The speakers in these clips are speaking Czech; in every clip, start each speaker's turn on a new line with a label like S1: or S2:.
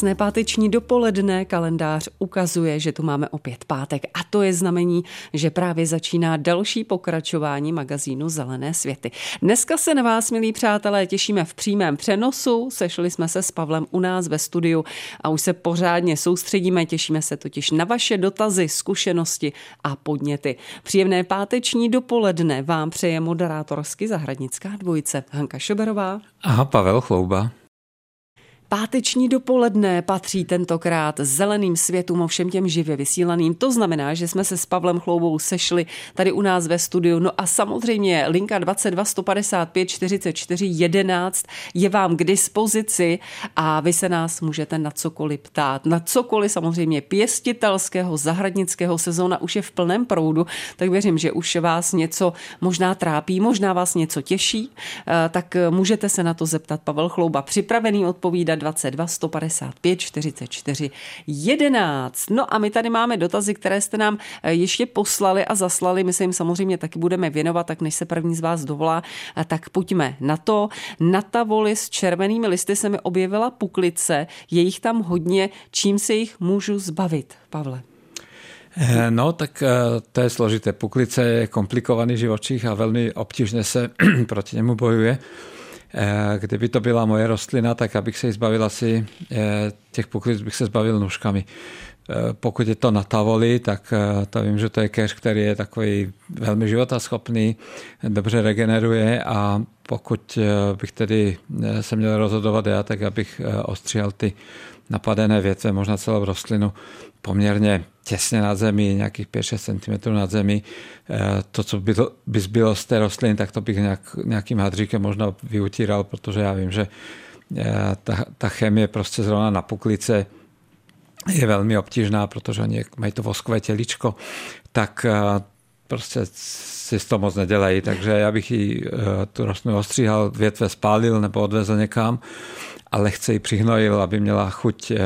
S1: Krásné páteční dopoledne, kalendář ukazuje, že tu máme opět pátek a to je znamení, že právě začíná další pokračování magazínu Zelené světy. Dneska se na vás, milí přátelé, těšíme v přímém přenosu. Sešli jsme se s Pavlem u nás ve studiu a už se pořádně soustředíme, těšíme se totiž na vaše dotazy, zkušenosti a podněty. Příjemné páteční dopoledne vám přeje moderátorsky zahradnická dvojice Hanka Šoberová.
S2: A Pavel Chlouba.
S1: Páteční dopoledne patří tentokrát zeleným světům, ovšem těm živě vysílaným. To znamená, že jsme se s Pavlem Chloubou sešli tady u nás ve studiu. No a samozřejmě linka 22 155 44 11 je vám k dispozici a vy se nás můžete na cokoliv ptát. Na cokoliv samozřejmě pěstitelského, zahradnického sezóna už je v plném proudu, tak věřím, že už vás něco možná trápí, možná vás něco těší, eh, tak můžete se na to zeptat. Pavel Chlouba připravený odpovídat 22 155 44 11. No a my tady máme dotazy, které jste nám eh, ještě poslali a zaslali. My se jim samozřejmě taky budeme věnovat, tak než se první z vás dovolá, eh, tak pojďme na to. Na tavoli s červenými listy se mi objevila puklice. Je jich tam hodně. Čím se jich můžu zbavit, Pavle?
S2: Eh, no, tak to je složité. Puklice je komplikovaný živočích a velmi obtížně se proti němu bojuje. Eh, kdyby to byla moje rostlina, tak abych se jí zbavil asi eh, těch poklic bych se zbavil nůžkami. Eh, pokud je to na tavoli, tak to vím, že to je keř, který je takový velmi životaschopný, dobře regeneruje a pokud bych tedy se měl rozhodovat já, tak abych ostříhal ty napadené větve, možná celou rostlinu poměrně těsně nad zemí, nějakých 5-6 cm nad zemí. Eh, to, co by, to, by zbylo z té rostliny, tak to bych nějak, nějakým hadříkem možná vyutíral, protože já vím, že eh, ta, ta chemie prostě zrovna na puklice je velmi obtížná, protože oni mají to voskové těličko, tak eh, prostě si to moc nedělají, takže já bych jí tu rostlinu ostříhal, větve spálil nebo odvezl někam a lehce ji přihnojil, aby měla chuť eh,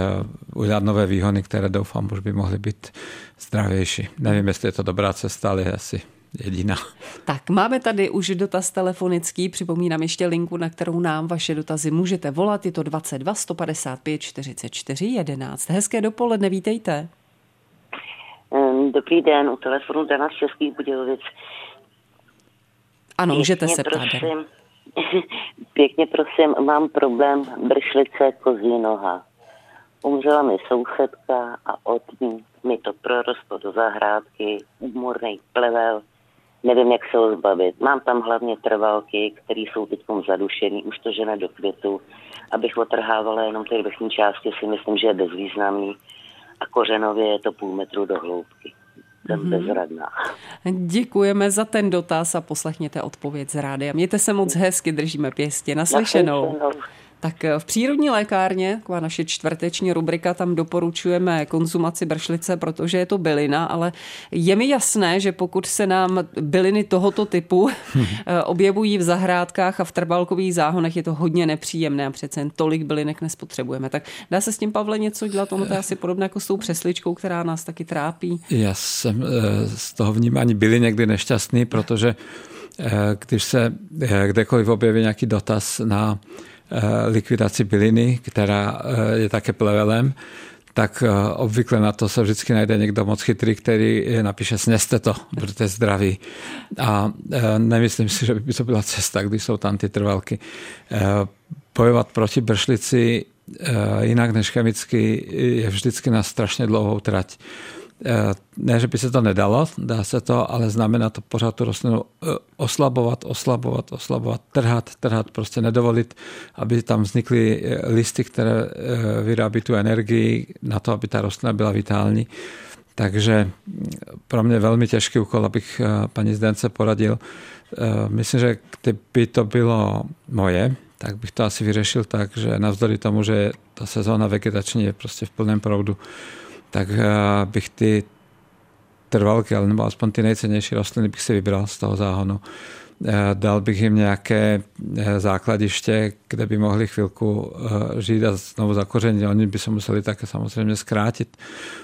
S2: udělat nové výhony, které doufám už by mohly být zdravější. Nevím, jestli je to dobrá cesta, ale asi jediná.
S1: Tak máme tady už dotaz telefonický, připomínám ještě linku, na kterou nám vaše dotazy můžete volat, je to 22 155 44 11. Hezké dopoledne, vítejte.
S3: Dobrý den, u telefonu Dana z Českých Budějovic.
S1: Ano, můžete se ptát.
S3: Prosím, Pěkně prosím, mám problém bršlice kozí noha. Umřela mi sousedka a od ní mi to prorostlo do zahrádky, úmorný plevel, nevím, jak se ho zbavit. Mám tam hlavně trvalky, které jsou teď zadušený, už to žene do květu. Abych otrhávala jenom ty vrchní části, si myslím, že je bezvýznamný. A kořenově je to půl metru do hloubky jsem mm-hmm. bezradná.
S1: Děkujeme za ten dotaz a poslechněte odpověď z rády. Mějte se moc hezky, držíme pěstě. Naslyšenou. Naslyšenou. Tak eh, v přírodní lékárně, taková naše čtvrteční rubrika, tam doporučujeme konzumaci bršlice, protože je to bylina, ale je mi jasné, že pokud se nám byliny tohoto typu eh, objevují v zahrádkách a v trbalkových záhonech, je to hodně nepříjemné a přece jen tolik bylinek nespotřebujeme. Tak dá se s tím, Pavle, něco dělat? Ono to je asi podobné jako s tou přesličkou, která nás taky trápí.
S2: Já jsem eh, z toho vnímání byli někdy nešťastný, protože když se kdekoliv objeví nějaký dotaz na likvidaci byliny, která eh, je také plevelem, tak eh, obvykle na to se vždycky najde někdo moc chytrý, který napíše sneste to, budete zdraví. A nemyslím si, že by to byla cesta, když jsou tam ty trvalky. Bojovat proti bršlici jinak než chemicky je vždycky na strašně dlouhou trať. Eh, ne, že by se to nedalo, dá se to, ale znamená to pořád tu rostlinu eh, oslabovat, oslabovat, oslabovat, trhat, trhat, prostě nedovolit, aby tam vznikly eh, listy, které vyrábí tu energii na to, aby ta rostlina byla vitální. Takže pro mě velmi těžký úkol, abych paní Zdence poradil. Myslím, že kdyby to bylo moje, tak bych to asi vyřešil tak, že navzdory tomu, že ta sezóna vegetační je prostě v plném proudu, tak eh, bych ty trvalky, ale nebo aspoň ty nejcennější rostliny bych si vybral z toho záhonu. Dal bych jim nějaké základiště, kde by mohli chvilku žít a znovu zakořenit. Oni by se museli také samozřejmě zkrátit,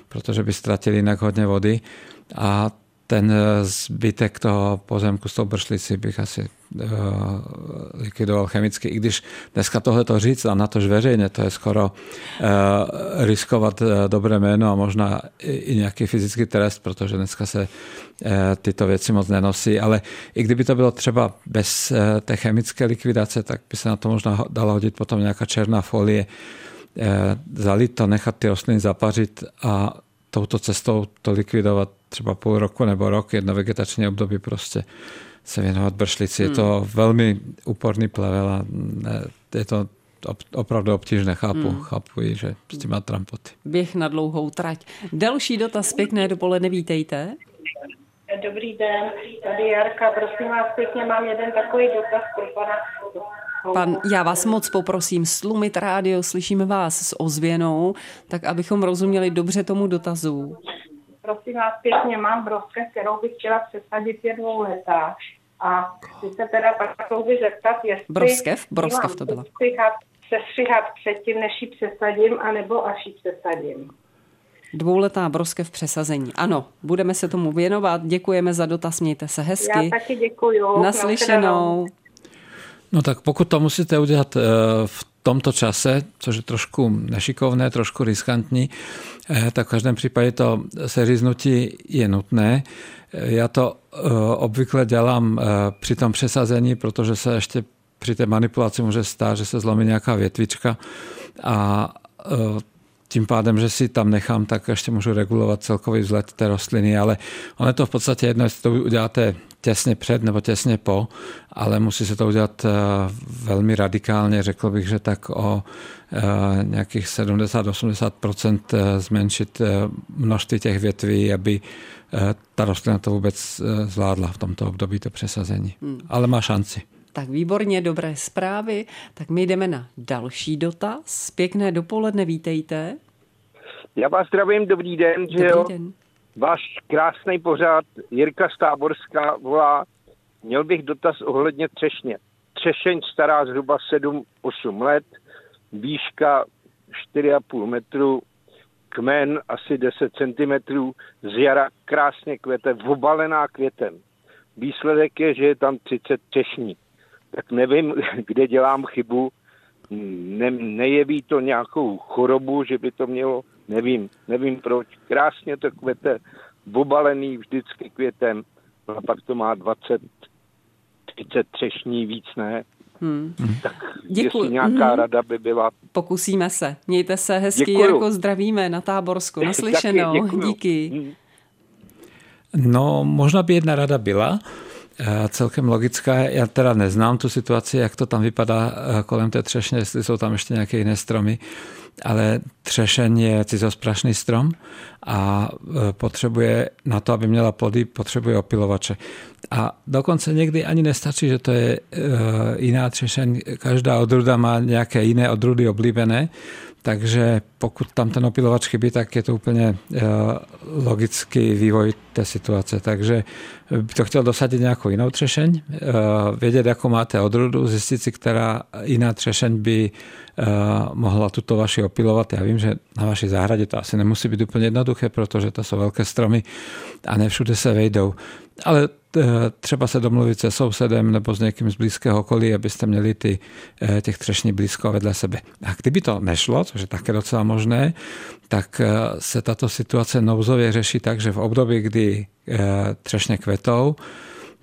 S2: protože by ztratili jinak hodně vody. A ten zbytek toho pozemku s tou bršlicí bych asi uh, likvidoval chemicky, i když dneska tohle to říct a na tož veřejně, to je skoro uh, riskovat uh, dobré jméno a možná i, i nějaký fyzický trest, protože dneska se uh, tyto věci moc nenosí, ale i kdyby to bylo třeba bez uh, té chemické likvidace, tak by se na to možná dala hodit potom nějaká černá folie, uh, to, nechat ty rostliny zapařit a touto cestou to likvidovat třeba půl roku nebo rok, jedno vegetační období prostě se věnovat bršlici. Hmm. Je to velmi úporný plevel a je to opravdu obtížné, chápu, hmm. chápu, že s tím má trampoty.
S1: Běh na dlouhou trať. Další dotaz, pěkné dopoledne, vítejte.
S4: Dobrý den, tady Jarka, prosím vás pěkně, mám jeden takový dotaz pro pana
S1: Pan, já vás moc poprosím slumit rádio, slyšíme vás s ozvěnou, tak abychom rozuměli dobře tomu dotazu.
S4: Prosím vás pěkně, mám broskev, kterou bych chtěla přesadit je dvou letá. A chci se teda pak chci zeptat, jestli...
S1: Broskev? Broskev to byla.
S4: Sestřihat, sestřihat předtím, než ji přesadím, anebo až ji přesadím.
S1: Dvouletá broskev přesazení. Ano, budeme se tomu věnovat. Děkujeme za dotaz, mějte se hezky.
S4: Já taky děkuju.
S1: Naslyšenou.
S2: No tak pokud to musíte udělat eh, v tomto čase, což je trošku nešikovné, trošku riskantní, eh, tak v každém případě to seříznutí je nutné. Eh, já to obvykle dělám při tom přesazení, protože se ještě při té manipulaci může stát, že se zlomí nějaká větvička a tím pádem, že si tam nechám, tak ještě můžu regulovat celkový vzhled té rostliny, ale ono je to v podstatě jedno, jestli to uděláte těsně před nebo těsně po, ale musí se to udělat eh, velmi radikálně. Řekl bych, že tak o eh, nějakých 70-80% eh, zmenšit množství těch větví, aby ta rostlina to vůbec zvládla v tomto období to přesazení. Hmm. Ale má šanci.
S1: Tak výborně, dobré zprávy. Tak my jdeme na další dotaz. Pěkné dopoledne, vítejte.
S5: Já vás zdravím, dobrý den.
S1: Dobrý
S5: jo?
S1: den.
S5: Váš krásný pořád, Jirka Stáborská volá, měl bych dotaz ohledně třešně. Třešeň stará zhruba 7-8 let, výška 4,5 metru, kmen asi 10 cm, z jara krásně kvete, obalená květem. Výsledek je, že je tam 30 třešní. Tak nevím, kde dělám chybu, ne, nejeví to nějakou chorobu, že by to mělo Nevím, nevím proč. Krásně to kvete, obalený vždycky květem, a pak to má 20, 30 třešní, víc ne. Hmm. Tak Děkuji. jestli nějaká hmm. rada by byla.
S1: Pokusíme se. Mějte se hezky, Děkuju. Jirko, zdravíme na Táborsku. Naslyšenou. Taky, Díky. Hmm.
S2: No, možná by jedna rada byla, celkem logická. Já teda neznám tu situaci, jak to tam vypadá eh, kolem té třešně, jestli jsou tam ještě nějaké jiné stromy ale třešeň je cizosprašný strom a e, potřebuje na to, aby měla plody, potřebuje opilovače. A dokonce někdy ani nestačí, že to je jiná třešeň. Každá odruda má nějaké jiné odrudy oblíbené, takže pokud tam ten opilovač chybí, tak je to úplně e, logický vývoj té situace. Takže by to chtěl dosadit nějakou jinou třešeň, vědět, jakou máte odrudu, zjistit si, která jiná třešeň by mohla tuto vaši opilovat. Já vím, že na vaší zahradě to asi nemusí být úplně jednoduché, protože to jsou velké stromy a ne všude se vejdou. Ale třeba se domluvit se sousedem nebo s někým z blízkého okolí, abyste měli ty, e, těch třešní blízko vedle sebe. A kdyby to nešlo, což je také docela možné, tak e, se tato situace nouzově řeší tak, že v období, kdy třešně kvetou,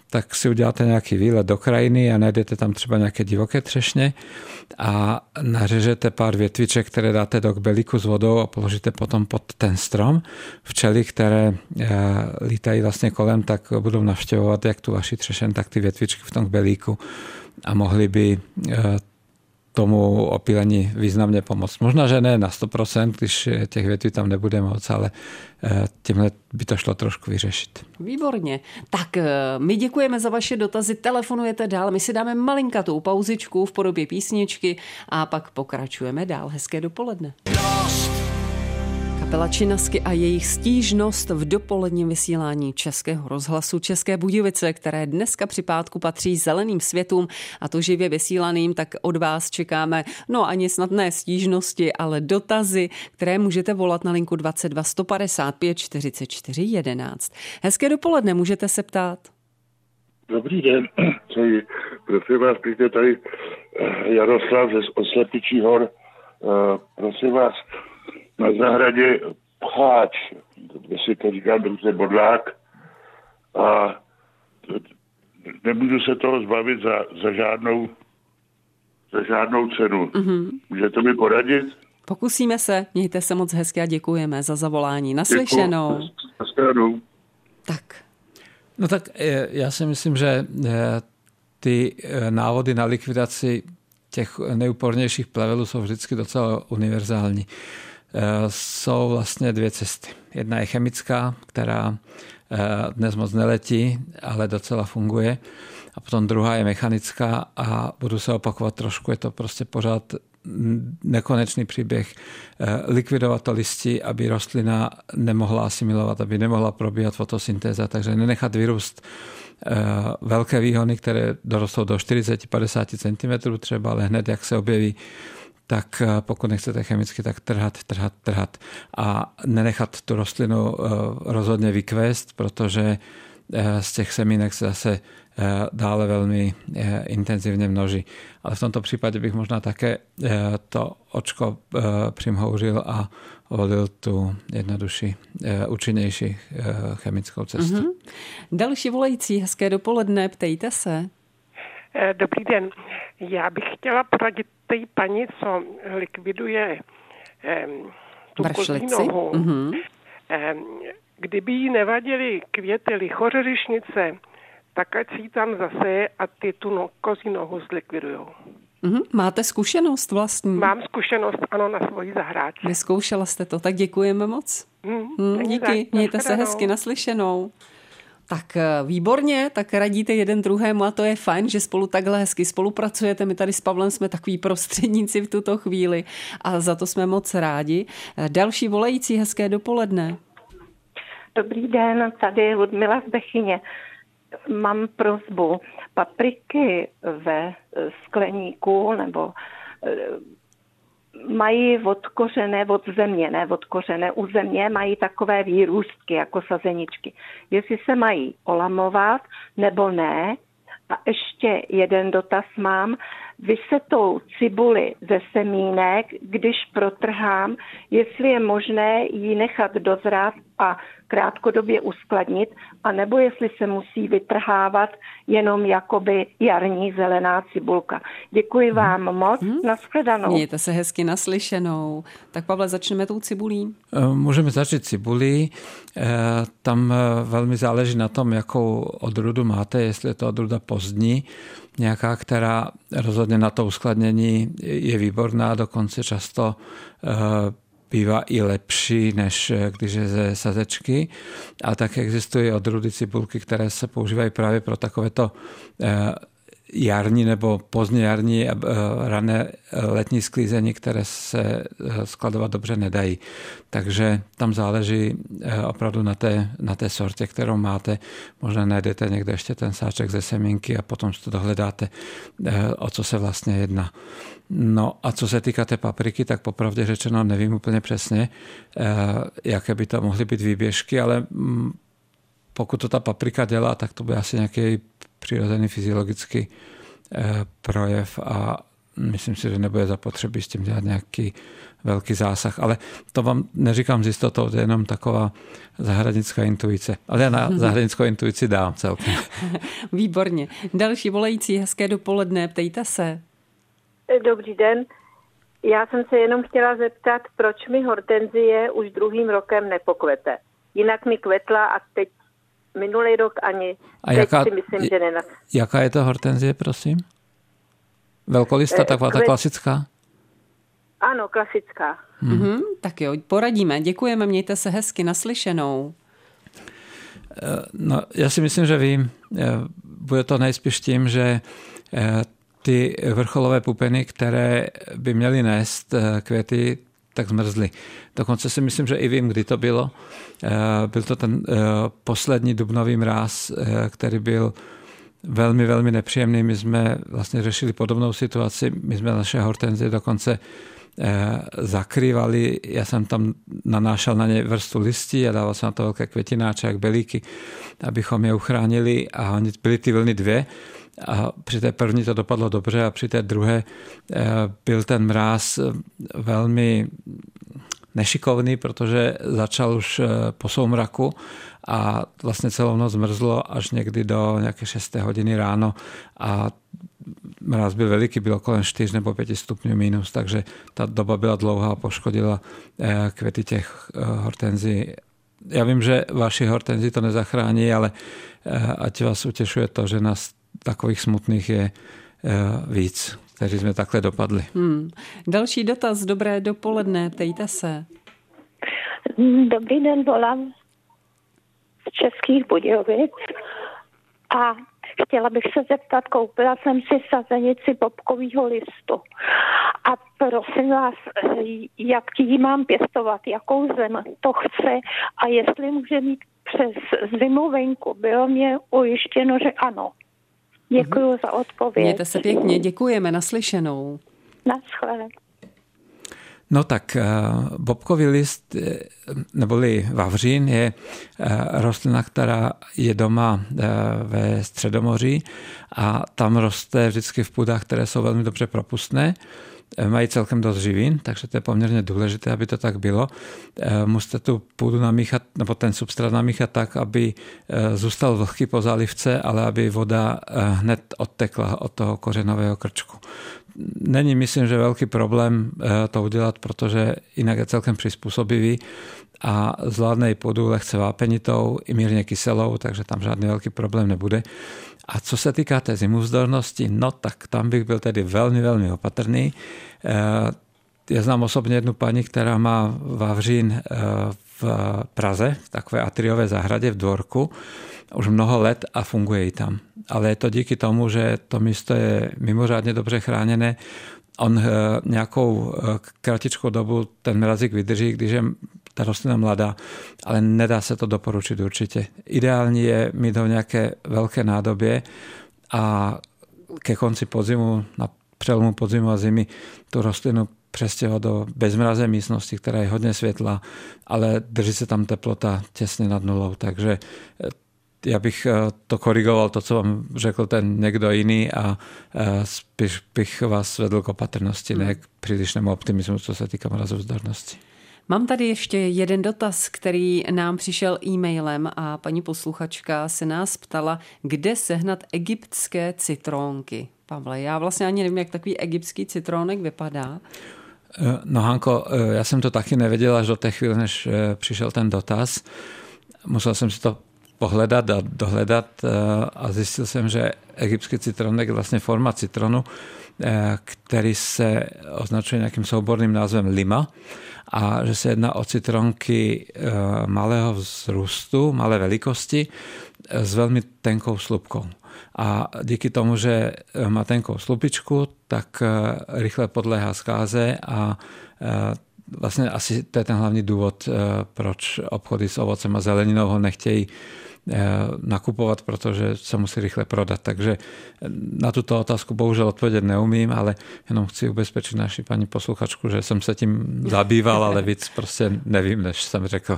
S2: tak si uděláte nějaký výlet do krajiny a najdete tam třeba nějaké divoké třešně a nařežete pár větviček, které dáte do kbelíku s vodou a položíte potom pod ten strom. Včely, které eh, lítají vlastně kolem, tak budou navštěvovat jak tu vaši třešen, tak ty větvičky v tom kbelíku a mohli by eh, tomu opílení významně pomoct. Možná, že ne na 100%, když těch větví tam nebude moc, ale eh, tímhle by to šlo trošku vyřešit.
S1: Výborně. Tak eh, my děkujeme za vaše dotazy, telefonujete dál, my si dáme malinkatou pauzičku v podobě písničky a pak pokračujeme dál. Hezké dopoledne. Kapela Činasky a jejich stížnost v dopoledním vysílání Českého rozhlasu České Budějovice, které dneska při pátku patří zeleným světům a to živě vysílaným, tak od vás čekáme, no ani snad ne stížnosti, ale dotazy, které můžete volat na linku 22 155 44 11. Hezké dopoledne, můžete se ptát.
S6: Dobrý den, přeji. Prosím vás, přijďte tady eh, Jaroslav ze Oslepičí hor. Uh, prosím vás, na zahradě pcháč, jestli to říkám dobře, bodlák, a nemůžu se toho zbavit za, za žádnou za žádnou cenu. Mm-hmm. Můžete mi poradit?
S1: Pokusíme se. Mějte se moc hezky a děkujeme za zavolání. Naslyšenou.
S6: Děkuji.
S1: Tak.
S2: No tak eh, já si myslím, že eh, ty eh, návody na likvidaci těch nejúpornějších plevelů jsou vždycky docela univerzální. Jsou vlastně dvě cesty. Jedna je chemická, která dnes moc neletí, ale docela funguje. A potom druhá je mechanická a budu se opakovat trošku, je to prostě pořád nekonečný příběh likvidovat to listí, aby rostlina nemohla asimilovat, aby nemohla probíhat fotosyntéza, takže nenechat vyrůst velké výhony, které dorostou do 40-50 cm třeba, ale hned jak se objeví tak pokud nechcete chemicky, tak trhat, trhat, trhat a nenechat tu rostlinu rozhodně vykvést, protože z těch semínek se zase dále velmi intenzivně množí. Ale v tomto případě bych možná také to očko přimhouřil a volil tu jednodušší, účinnější chemickou cestu. Mm-hmm.
S1: Další volající, hezké dopoledne, ptejte se.
S7: Eh, dobrý den. Já bych chtěla poradit té paní, co likviduje tu kozí nohu. Mm-hmm. Kdyby jí nevadily květy lichořeřišnice, tak ať si ji tam zase a ty tu no, kozí nohu zlikvidujou.
S1: Mm-hmm. Máte zkušenost vlastní?
S7: Mám zkušenost, ano, na svoji zahrádce.
S1: Vyzkoušela jste to, tak děkujeme moc. Mm, mm, díky, mějte se hezky naslyšenou. Tak eh, výborně, tak radíte jeden druhému a to je fajn, že spolu takhle hezky spolupracujete. My tady s Pavlem jsme takový prostředníci v tuto chvíli a za to jsme moc rádi. Eh, další volající hezké dopoledne.
S8: Dobrý den, tady Ludmila z Bechyně. Mám prozbu. Papriky ve skleníku nebo eh, mají odkořené od země, ne odkořené u země, mají takové výrůstky jako sazeničky. Jestli se mají olamovat nebo ne. A ještě jeden dotaz mám vysetou cibuli ze semínek, když protrhám, jestli je možné ji nechat dozrát a krátkodobě uskladnit, anebo jestli se musí vytrhávat jenom jakoby jarní zelená cibulka. Děkuji mhm. vám moc, hmm. nashledanou.
S1: Mějte se hezky naslyšenou. Tak Pavle, začneme tou cibulí.
S2: Eh, můžeme začít cibulí. Eh, tam eh, velmi záleží na tom, jakou odrudu máte, jestli je to odruda pozdní, nějaká, která rozhodně na to uskladnění je výborná, dokonce často bývá i lepší, než když je ze sazečky. A tak existují odrudy cibulky, které se používají právě pro takovéto jarní nebo pozdně jarní a rané letní sklízení, které se eh, skladovat dobře nedají. Takže tam záleží eh, opravdu na té, na té sortě, kterou máte. Možná najdete někde ještě ten sáček ze semínky a potom si to dohledáte, eh, o co se vlastně jedná. No a co se týká té papriky, tak popravdě řečeno nevím úplně přesně, jaké by to mohly být výběžky, ale mm, pokud to ta paprika dělá, tak to by asi nějaký přirozený fyziologický eh, projev a myslím si, že nebude zapotřebí s tím dělat nějaký velký zásah. Ale to vám neříkám s jistotou, to je jenom taková zahradnická intuice. Ale já na zahradnickou intuici dám celkem.
S1: Výborně. Další volající, hezké dopoledne, ptejte se.
S8: Dobrý den. Já jsem se jenom chtěla zeptat, proč mi hortenzie už druhým rokem nepokvete. Jinak mi kvetla a teď minulý rok ani. A Teď jaká, si myslím, že nenas.
S2: Jaká je to hortenzie, prosím? Velkolista, eh, taková ta klasická?
S8: Ano, klasická.
S1: Hmm. Mm-hmm, tak jo, poradíme. Děkujeme, mějte se hezky naslyšenou.
S2: Eh, no, já si myslím, že vím. Eh, bude to nejspíš tím, že ty vrcholové pupeny, které by měly nést květy, tak zmrzly. Dokonce si myslím, že i vím, kdy to bylo. Byl to ten poslední dubnový mráz, který byl velmi, velmi nepříjemný. My jsme vlastně řešili podobnou situaci. My jsme naše hortenzie dokonce Eh, zakrývali. Ja som tam nanášal na ne vrstu listí a dával som na to veľké kvetináče, jak belíky, abychom je uchránili a byli ty vlny dvě. A při té první to dopadlo dobře a při té druhé eh, byl ten mráz velmi nešikovný, protože začal už po soumraku a vlastně celou noc zmrzlo až někdy do nějaké 6. hodiny ráno a mraz byl veliký, byl kolem 4 nebo 5 stupňů minus, takže ta doba byla dlouhá a poškodila eh, květy těch eh, hortenzí. Já vím, že vaši hortenzí to nezachrání, ale eh, ať vás utěšuje to, že nás takových smutných je víc, kteří jsme takhle dopadli. Hmm.
S1: Další dotaz, dobré dopoledne, ptejte se.
S9: Dobrý den, volám z Českých Budějovic a chtěla bych se zeptat, koupila jsem si sazenici popkového listu a prosím vás, jak ji mám pěstovat, jakou zem to chce a jestli může mít přes zimu venku. Bylo mě ujištěno, že ano. Děkuji za odpověď.
S1: Mějte se pěkně, děkujeme, naslyšenou.
S9: Naschle.
S2: No tak eh, bobkový list eh, neboli vavřín je eh, rostlina, která je doma ve Středomoří a tam roste vždycky v půdách, které jsou velmi dobře propustné mají celkem dost živin, takže to je poměrně důležité, aby to tak bylo. Musíte tu půdu namíchat, nebo ten substrát namíchat tak, aby zůstal vlhký po zálivce, ale aby voda hned odtekla od toho kořenového krčku není myslím, že velký problém eh, to udělat, protože jinak je celkem přizpůsobivý a zvládne i půdu lehce vápenitou i mírně kyselou, takže tam žádný velký problém nebude. A co se týká té zimovzdornosti, no tak tam bych byl tedy velmi, velmi opatrný. Eh, já znám osobně jednu paní, která má vavřín eh, v Praze, v takové atriové zahradě v dvorku už mnoho let a funguje i tam. Ale je to díky tomu, že to místo je mimořádně dobře chráněné. On eh, nějakou eh, kratičkou dobu ten mrazík vydrží, když je ta rostlina mladá, ale nedá se to doporučit určitě. Ideální je mít ho nějaké velké nádobě a ke konci podzimu, na přelomu podzimu a zimy, tu rostlinu přestěhovat do bezmraze místnosti, která je hodně světla, ale drží se tam teplota těsně nad nulou, takže eh, já bych eh, to korigoval, to, co vám řekl ten někdo jiný a eh, spíš bych vás vedl k opatrnosti, ne k přílišnému optimismu, co se týká mrazovzdarnosti.
S1: Mám tady ještě jeden dotaz, který nám přišel e-mailem a paní posluchačka se nás ptala, kde sehnat egyptské citrónky. Pavle, já vlastně ani nevím, jak takový egyptský citrónek vypadá.
S2: Eh, no Hanko, já jsem to taky nevěděl až do té chvíle, než přišel ten dotaz. Musel jsem si to pohledat a dohledat eh, a zjistil jsem, že egyptský citronek je vlastně forma citronu, eh, který se označuje nějakým souborným názvem lima a že se jedná o citronky eh, malého vzrůstu, malé velikosti s velmi tenkou slupkou. A díky tomu, že má tenkou slupičku, tak rychle podléhá zkáze a vlastně asi to je ten hlavní důvod, proč obchody s ovocem a zeleninou ho nechtějí Eh, nakupovat, protože se musí rychle prodat. Takže na tuto otázku bohužel odpovědět neumím, ale jenom chci ubezpečit naši paní posluchačku, že jsem se tím zabýval, ale víc prostě nevím, než jsem řekl.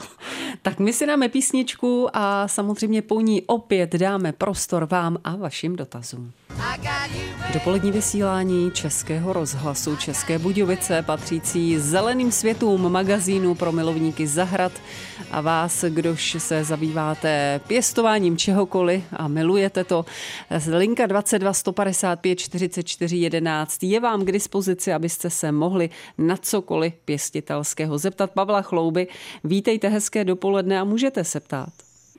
S1: Tak my si dáme písničku a samozřejmě po ní opět dáme prostor vám a vašim dotazům. Dopolední vysílání Českého rozhlasu České Budějovice patřící zeleným světům magazínu pro milovníky zahrad a vás, kdož se zabýváte pěstováním čehokoliv a milujete to. Linka 22 155 44 11 je vám k dispozici, abyste se mohli na cokoliv pěstitelského zeptat. Pavla Chlouby, vítejte hezké dopoledne a můžete se ptát.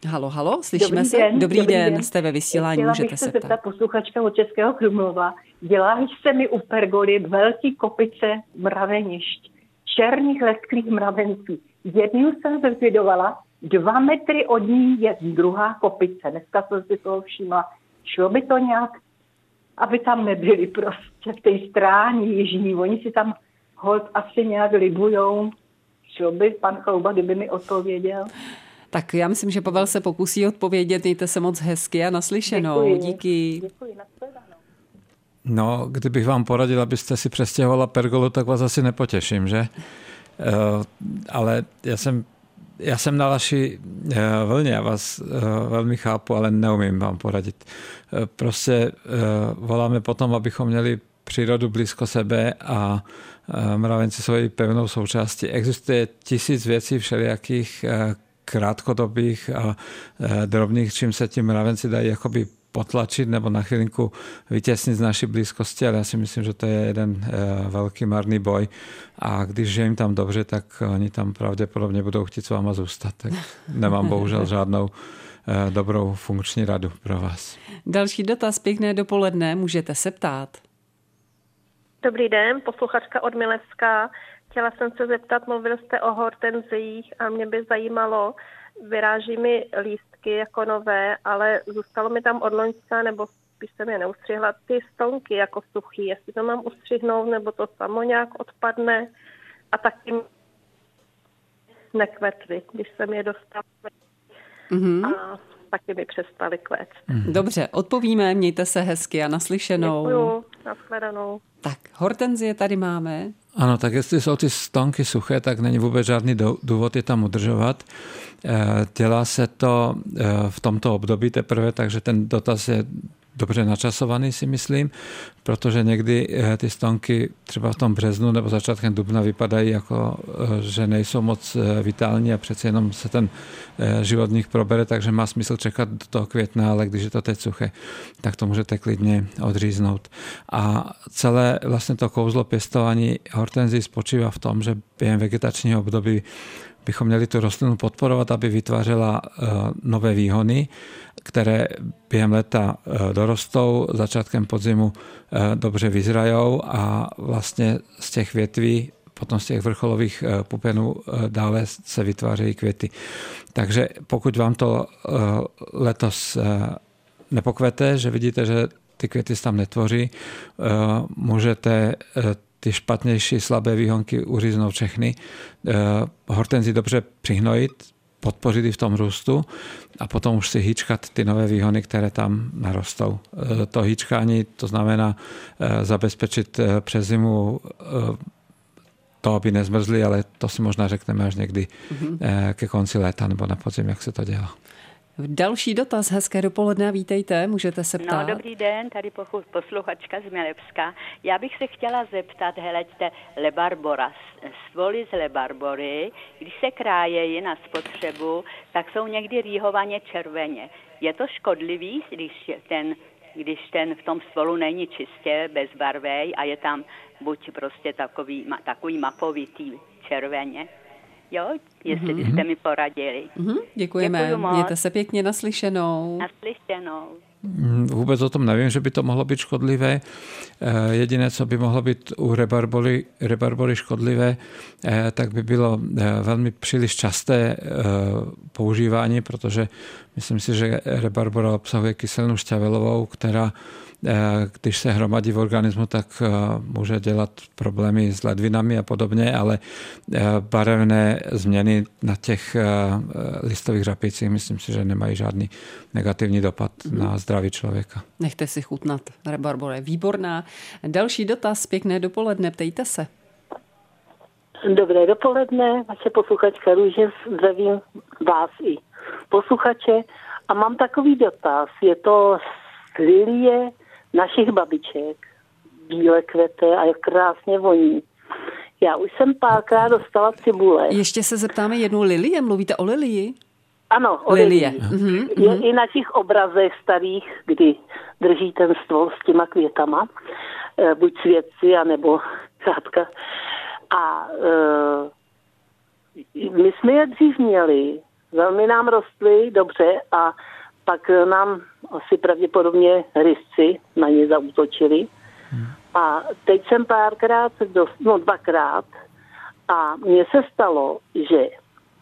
S1: Halo, halo, slyšíme
S10: dobrý
S1: se?
S10: Den,
S1: dobrý, dobrý den, den, jste ve vysílání,
S10: Chtěla
S1: můžete
S10: bych
S1: se,
S10: se zeptat posluchačka od Českého Krumlova. Dělá se mi u pergoly velký kopice mravenišť, černých lesklých mravenců. Jednu jsem zlikvidovala, dva metry od ní je druhá kopice. Dneska jsem si toho všimla. Šlo by to nějak, aby tam nebyli prostě v té stráně jižní. Oni si tam hold asi nějak libujou. Šlo by pan Chlouba, kdyby mi odpověděl?
S1: Tak já myslím, že Pavel se pokusí odpovědět. Mějte se moc hezky a naslyšenou.
S10: Děkuji.
S1: Díky.
S10: Děkuji,
S2: No, kdybych vám poradil, abyste si přestěhovala pergolu, tak vás asi nepotěším, že? Uh, ale já jsem, já jsem na vaší uh, vlně, já vás uh, velmi chápu, ale neumím vám poradit. Prostě voláme potom, abychom měli přírodu blízko sebe a mravenci její pevnou součástí. Existuje tisíc věcí všelijakých krátkodobých a drobných, čím se ti mravenci dají jakoby potlačit nebo na chvilinku vytěsnit z naší blízkosti, ale já si myslím, že to je jeden velký marný boj a když je jim tam dobře, tak oni tam pravděpodobně budou chtít s váma zůstat. Tak nemám bohužel žádnou dobrou funkční radu pro vás.
S1: Další dotaz, pěkné dopoledne, můžete se ptát.
S11: Dobrý den, posluchačka od Milevská. Chtěla jsem se zeptat, mluvil jste o hortenzích a mě by zajímalo, vyráží mi lístky jako nové, ale zůstalo mi tam od loňska, nebo spíš jsem je neustřihla, ty stonky jako suchý, jestli to mám ustřihnout, nebo to samo nějak odpadne a taky nekvetly, když jsem je dostala. Mm-hmm. A taky mi přestali kvést.
S1: Dobře, odpovíme, mějte se hezky a naslyšenou.
S11: Děkuju, nashledanou.
S1: Tak, hortenzie tady máme.
S2: Ano, tak jestli jsou ty stonky suché, tak není vůbec žádný důvod je tam udržovat. Dělá se to v tomto období teprve, takže ten dotaz je dobře načasovaný, si myslím, protože někdy ty stonky třeba v tom březnu nebo začátkem dubna vypadají jako, že nejsou moc vitální a přeci jenom se ten život v nich probere, takže má smysl čekat do toho května, ale když je to teď suché, tak to můžete klidně odříznout. A celé vlastně to kouzlo pěstování hortenzí spočívá v tom, že během vegetačního období bychom měli tu rostlinu podporovat, aby vytvářela nové výhony, které během leta dorostou, začátkem podzimu dobře vyzrajou a vlastně z těch větví potom z těch vrcholových pupenů dále se vytvářejí květy. Takže pokud vám to letos nepokvete, že vidíte, že ty květy se tam netvoří, můžete ty špatnější slabé výhonky uříznout všechny, hortenzi dobře přihnojit, podpořit i v tom růstu a potom už si hýčkat ty nové výhony, které tam narostou. To hýčkání, to znamená zabezpečit přes zimu to, aby nezmrzli, ale to si možná řekneme až někdy mm-hmm. ke konci léta nebo na podzim, jak se to dělá.
S1: Další dotaz, hezké dopoledne, vítejte, můžete se ptát.
S12: No, dobrý den, tady posluchačka z Milevska. Já bych se chtěla zeptat, heleďte, lebarbora, svoly z lebarbory, když se krájejí na spotřebu, tak jsou někdy rýhovaně červeně. Je to škodlivý, když ten, když ten v tom svolu není čistě bezbarvej a je tam buď prostě takový, takový mapovitý červeně? Jo, jestli mm-hmm. byste mi poradili.
S1: Mm-hmm, děkujeme. Děkuju moc. Mějte se pěkně naslyšenou.
S12: Naslyšenou.
S2: Vůbec o tom nevím, že by to mohlo být škodlivé. Jediné, co by mohlo být u rebarbory, rebarbory škodlivé, tak by bylo velmi příliš časté používání, protože myslím si, že rebarbora obsahuje kyselinu šťavelovou, která když se hromadí v organismu, tak může dělat problémy s ledvinami a podobně, ale barevné změny na těch listových řapicích myslím si, že nemají žádný negativní dopad mm. na zdraví člověka.
S1: Nechte si chutnat. Rebarbora je výborná. Další dotaz, pěkné dopoledne, ptejte se.
S13: Dobré dopoledne, vaše posluchačka Růže, zdravím vás i posluchače. A mám takový dotaz, je to lilie našich babiček, bílé kvete a jak krásně voní. Já už jsem párkrát dostala cibule.
S1: Ještě se zeptáme jednou lilie, mluvíte o lilii?
S13: Ano, o lilie. Mm-hmm. Je i na těch obrazech starých, kdy drží ten stůl s těma květama, e, buď svědci, anebo krátka. A e, my jsme je dřív měli, velmi nám rostly dobře a pak nám asi pravděpodobně rysci na ně zautočili. Hmm. A teď jsem párkrát, no dvakrát, a mně se stalo, že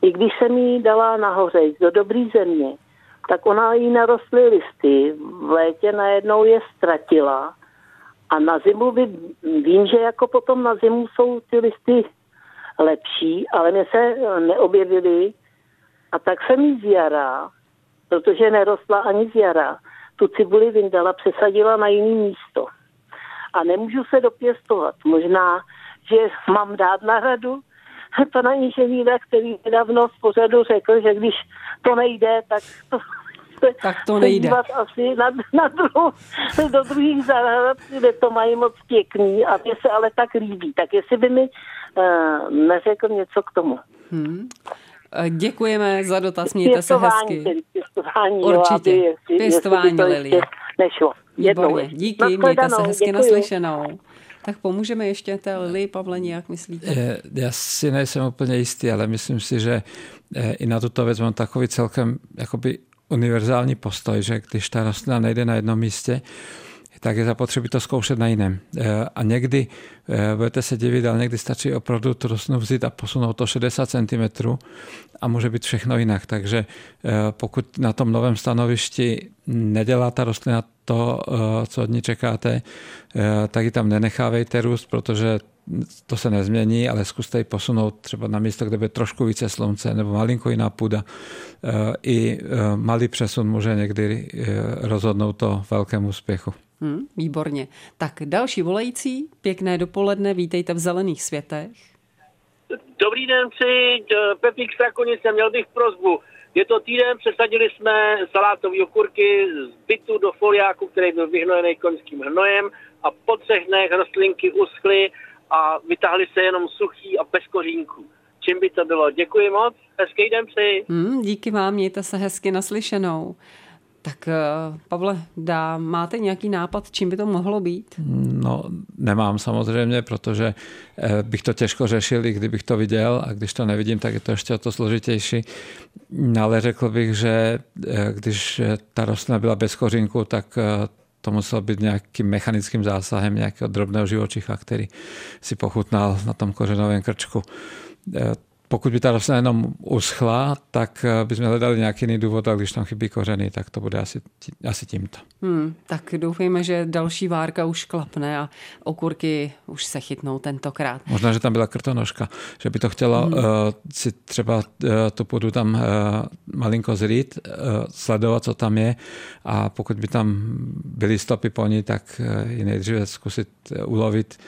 S13: i když jsem jí dala nahoře do dobrý země, tak ona jí narostly listy, v létě najednou je ztratila A na zimu by, vím, že jako potom na zimu jsou ty listy lepší, ale mě se neobjevily. A tak jsem jí z jara, protože nerostla ani z jara, tu cibuli vyndala, přesadila na jiný místo. A nemůžu se dopěstovat. Možná, že mám dát na radu pana inženýra, který nedávno z pořadu řekl, že když to nejde, tak to
S1: tak to nejde.
S13: asi na, na druhou, do druhých zahrad, kde to mají moc pěkný a mě se ale tak líbí. Tak jestli by mi uh, neřekl něco k tomu. Hmm.
S1: Děkujeme za dotaz, mějte se hezky.
S13: Tedy pěstování,
S1: Určitě,
S13: jo,
S1: aby, pěstování Lilie.
S13: Nešlo.
S1: Výborně, díky, mějte se hezky děkuji. naslyšenou. Tak pomůžeme ještě té Lili, Pavle, jak myslíte?
S2: Já si nejsem úplně jistý, ale myslím si, že i na tuto věc mám takový celkem jakoby univerzální postoj, že když ta rostlina nejde na jednom místě, tak je zapotřebí to zkoušet na jiném. A někdy, budete se divit, ale někdy stačí opravdu tu rostlinu vzít a posunout to 60 cm a může být všechno jinak. Takže pokud na tom novém stanovišti nedělá ta rostlina to, co od ní čekáte, tak ji tam nenechávejte růst, protože to se nezmění, ale zkuste ji posunout třeba na místo, kde bude trošku více slunce nebo malinko jiná půda. I malý přesun může někdy rozhodnout to velkému úspěchu.
S1: Hmm, výborně. Tak další volající, pěkné dopoledne, vítejte v Zelených světech.
S14: Dobrý den, při Pepík Strakonice, měl bych prozbu. Je to týden, přesadili jsme salátové okurky z bytu do foliáku, který byl vyhnojený koňským hnojem a po třech dnech rostlinky uschly a vytáhli se jenom suchý a bez kořínku. Čím by to bylo? Děkuji moc, hezký den přeji.
S1: Hmm, díky vám, mějte se hezky naslyšenou. Tak eh, Pavle, dá, máte nějaký nápad, čím by to mohlo být?
S2: No, nemám samozřejmě, protože eh, bych to těžko řešil, i kdybych to viděl a když to nevidím, tak je to ještě o to složitější. Ale řekl bych, že eh, když ta rostlina byla bez kořínku, tak to muselo být nějakým mechanickým zásahem nějakého drobného živočicha, který si pochutnal na tom kořenovém krčku pokud by ta rostlina jenom uschla, tak eh, bychom hledali nějaký jiný důvod, a když tam chybí kořeny, tak to bude asi, asi tímto.
S1: Hmm, tak doufejme, že další várka už klapne a okurky už se chytnou tentokrát.
S2: Možná, že tam byla krtonožka, že by to chtělo hmm. uh, si třeba uh, tu půdu tam uh, malinko zrít, uh, sledovat, co tam je a pokud by tam byly stopy po ní, tak uh, ji nejdříve zkusit ulovit,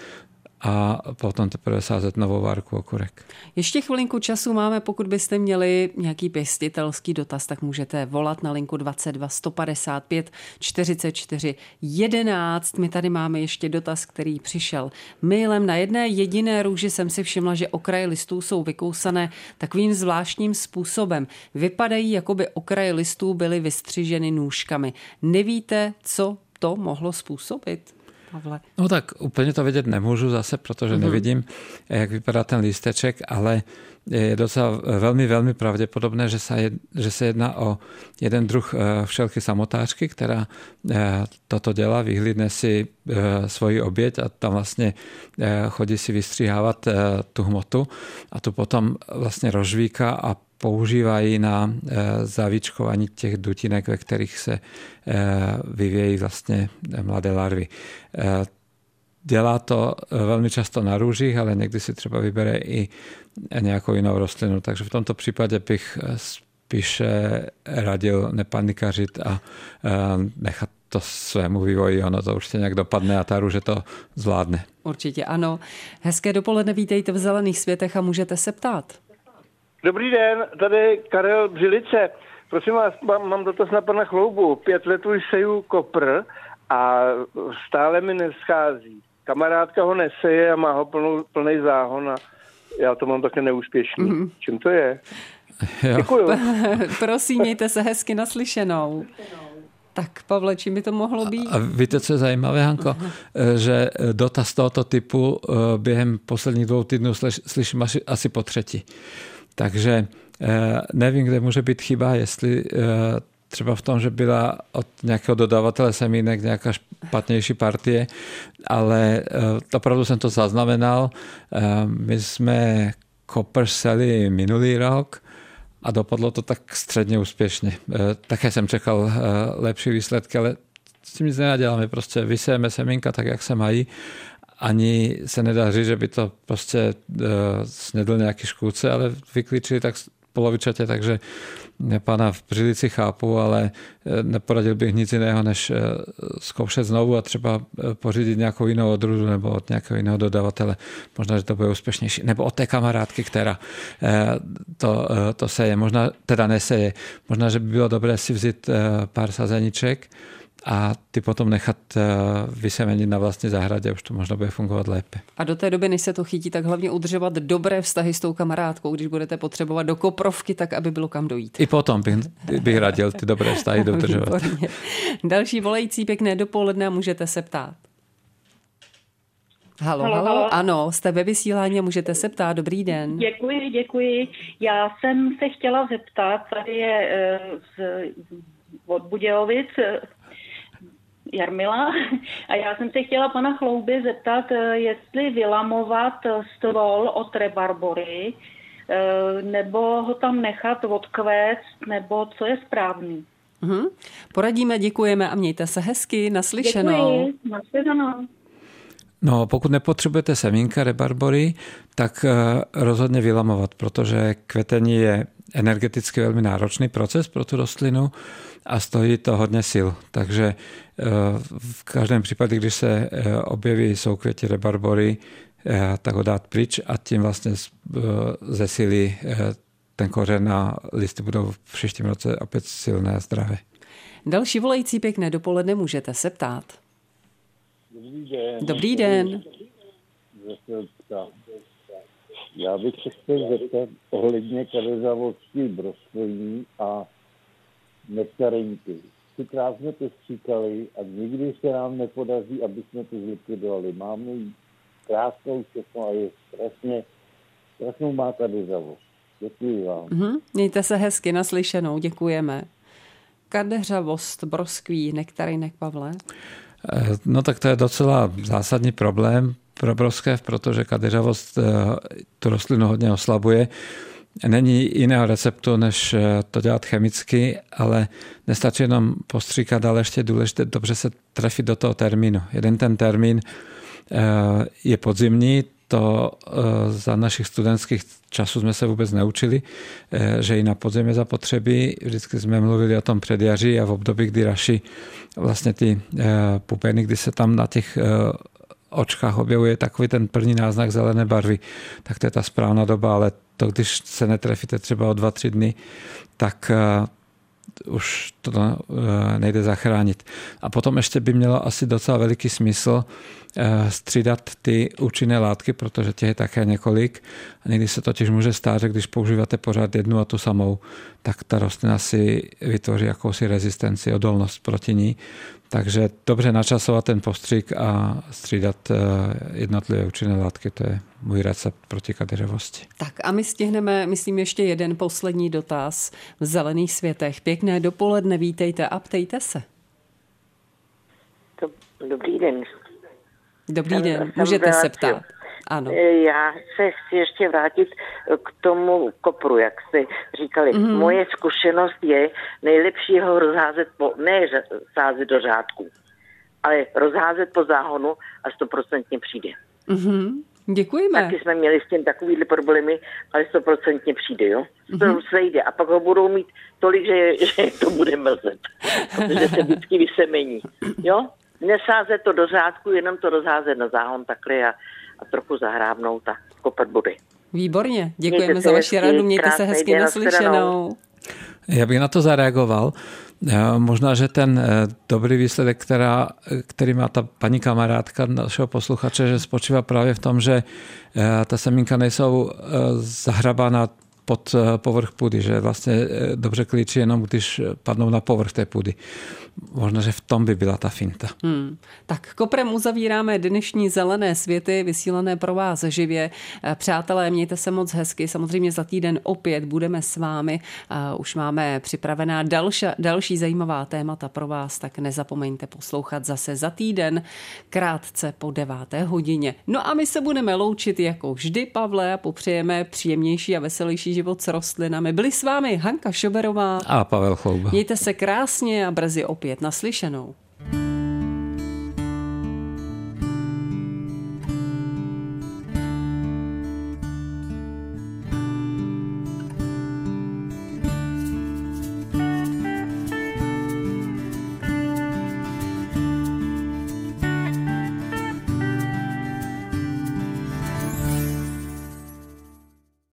S2: a potom teprve sázet novou várku okurek.
S1: Ještě chvilinku času máme, pokud byste měli nějaký pěstitelský dotaz, tak můžete volat na linku 22 155 44 11. My tady máme ještě dotaz, který přišel mailem. Na jedné jediné růži jsem si všimla, že okraje listů jsou vykousané takovým zvláštním způsobem. Vypadají, jako by okraje listů byly vystřiženy nůžkami. Nevíte, co to mohlo způsobit? Pavle?
S2: No tak úplně to vědět nemůžu zase, protože mm-hmm. nevidím, jak vypadá ten lísteček, ale je docela velmi, velmi pravděpodobné, že se, že se jedná o jeden druh eh, všelky samotářky, která eh, toto dělá, vyhlídne si eh, svoji oběť a tam vlastně chodí si vystříhávat tu hmotu a tu potom vlastně rozvíka a používají na zavíčkování těch dutinek, ve kterých se vyvějí vlastně mladé larvy. Dělá to velmi často na růžích, ale někdy si třeba vybere i nějakou jinou rostlinu. Takže v tomto případě bych spíše radil nepanikařit a nechat to svému vývoji, ono to určitě nějak dopadne a ta růže to zvládne.
S1: Určitě ano. Hezké dopoledne, vítejte v Zelených světech a můžete se ptát.
S5: Dobrý den, tady Karel Břilice. Prosím vás, mám, mám dotaz na pana Chloubu. Pět let už seju kopr a stále mi neschází. Kamarádka ho neseje a má ho plnou, plný záhon a já to mám také neúspěšný. Mm-hmm. Čím to je?
S2: Jo.
S5: Děkuju.
S1: Prosím, mějte se hezky naslyšenou. Tak Pavle, čím by to mohlo být?
S2: A víte, co je zajímavé, Hanko? Že dotaz tohoto typu eh, během posledních dvou týdnů slyším asi, asi po třetí. Takže eh, nevím, kde může být chyba, jestli eh, třeba v tom, že byla od nějakého dodavatele semínek nějaká špatnější partie, ale opravdu jsem to zaznamenal. My jsme Copper seli minulý rok a dopadlo to tak středně úspěšně. Také jsem čekal lepší výsledky, ale s tím nic nenaděláme, prostě vysejeme semínka tak, jak se mají ani se nedá říct, že by to prostě uh, snedl nějaký škůdce, ale vyklíčili tak polovičatě, takže pana v Břilici chápu, ale eh, neporadil bych nic jiného, než eh, zkoušet znovu a třeba pořídit nějakou jinou odrůdu nebo od nějakého jiného dodavatele. Možná, že to bude úspěšnější. Nebo od té kamarádky, která to, to seje. Možná, teda neseje. Možná, že by bylo dobré si vzít pár sazeniček, a ty potom nechat eh, vysemenit na vlastní zahradě, už to možná bude fungovat lépe.
S1: A do té doby, než se to chytí, tak hlavně udržovat dobré vztahy s tou kamarádkou, když budete potřebovat do koprovky, tak aby bylo kam dojít.
S2: I potom bych, bych radil ty dobré vztahy dodržovat.
S1: Další volající pěkné dopoledne můžete se ptát. Halo, halo, halo, ano, jste ve vysílání a můžete se ptát. Dobrý den.
S15: Děkuji, děkuji. Já jsem se chtěla zeptat, tady je eh, z, od Budějovic Jarmila. A já jsem se chtěla pana Chlouby zeptat, eh, jestli vylamovat stvol od rebarbory, eh, nebo ho tam nechat odkvést, nebo co je správný.
S1: Mm-hmm. Poradíme, děkujeme a mějte se hezky, naslyšenou.
S15: Děkuji, naslyšenou.
S2: No, pokud nepotřebujete semínka rebarbory, tak eh, rozhodně vylamovat, protože kvetení je energeticky velmi náročný proces pro tu rostlinu a stojí to hodně sil. Takže eh, v každém případě, když se eh, objeví soukvětí rebarbory, eh, tak ho dát pryč a tím vlastně zesílí ten kořen a listy budou v příštím roce opět silné a zdravé.
S1: Další volající pěkné dopoledne můžete se ptát.
S16: Dobrý den.
S1: Dobrý den.
S16: Já bych se chtěl zeptat ohledně kadezavosti brostlení a nektarinky. Ty krásně to stříkali a nikdy se nám nepodaří, aby jsme to zlikvidovali. Máme krásnou všechno a je strašně, strašnou má kadezavost. Děkuji vám.
S1: Mm-hmm. Mějte se hezky naslyšenou, děkujeme. Kadeřavost, broskví, nektarinek, Pavle?
S2: Eh, no tak to je docela zásadní problém, pro broskev, protože kadeřavost eh, tu rostlinu hodně oslabuje. Není jiného receptu, než eh, to dělat chemicky, ale nestačí jenom postříkat, ale ještě důležité dobře se trefit do toho termínu. Jeden ten termín eh, je podzimní, to za našich studentských časů jsme se vůbec neučili, že i na podzim je zapotřebí. Vždycky jsme mluvili o tom předjaří a v období, kdy raší vlastně ty pupeny, kdy se tam na těch očkách objevuje takový ten první náznak zelené barvy, tak to je ta správná doba, ale to, když se netrefíte třeba o dva, tři dny, tak uh, už to uh, nejde zachránit. A potom ještě by mělo asi docela veliký smysl uh, střídat ty účinné látky, protože těch je také několik. A někdy se totiž může stát, že když používáte pořád jednu a tu samou, tak ta rostlina si vytvoří jakousi rezistenci, odolnost proti ní. Takže dobře načasovat ten postřik a střídat eh, jednotlivé účinné látky, to je můj recept proti kadeřevosti.
S1: Tak a my stihneme, myslím, ještě jeden poslední dotaz v zelených světech. Pěkné dopoledne, vítejte a ptejte se.
S17: Dobrý den.
S1: Dobrý den, můžete se ptát. Ano.
S17: E, já se chci ještě vrátit k tomu kopru, jak jste říkali. Mm-hmm. Moje zkušenost je nejlepší ho rozházet po, ne sázet do řádku, ale rozházet po záhonu a stoprocentně přijde.
S1: Mm-hmm. Děkujeme.
S17: Taky jsme měli s tím takovýhle problémy, ale stoprocentně přijde, jo. Mm-hmm. Sejde a pak ho budou mít tolik, že, že to bude mrzet, protože se vždycky vysemení, jo. Nesázet to do řádku, jenom to rozházet na záhon takhle a a trochu zahrábnout a kopat body.
S1: Výborně, děkujeme za vaši radu, mějte se hezky naslyšenou.
S2: Já bych na to zareagoval. Možná, že ten eh, dobrý výsledek, která, který má ta paní kamarádka našeho posluchače, že spočívá právě v tom, že eh, ta semínka nejsou eh, zahrabána pod povrch půdy, že vlastně dobře klíčí jenom, když padnou na povrch té půdy. Možná, že v tom by byla ta finta.
S1: Hmm. Tak koprem uzavíráme dnešní zelené světy, vysílané pro vás živě. Eh, přátelé, mějte se moc hezky. Samozřejmě za týden opět budeme s vámi. Už máme připravená další, další zajímavá témata pro vás, tak nezapomeňte poslouchat zase za týden, krátce po deváté hodině. No a my se budeme loučit jako vždy, Pavle, a popřejeme příjemnější a veselější život s rostlinami. Byli s vámi Hanka Šoberová
S2: a Pavel Chlouba.
S1: Mějte se krásně a brzy opět naslyšenou.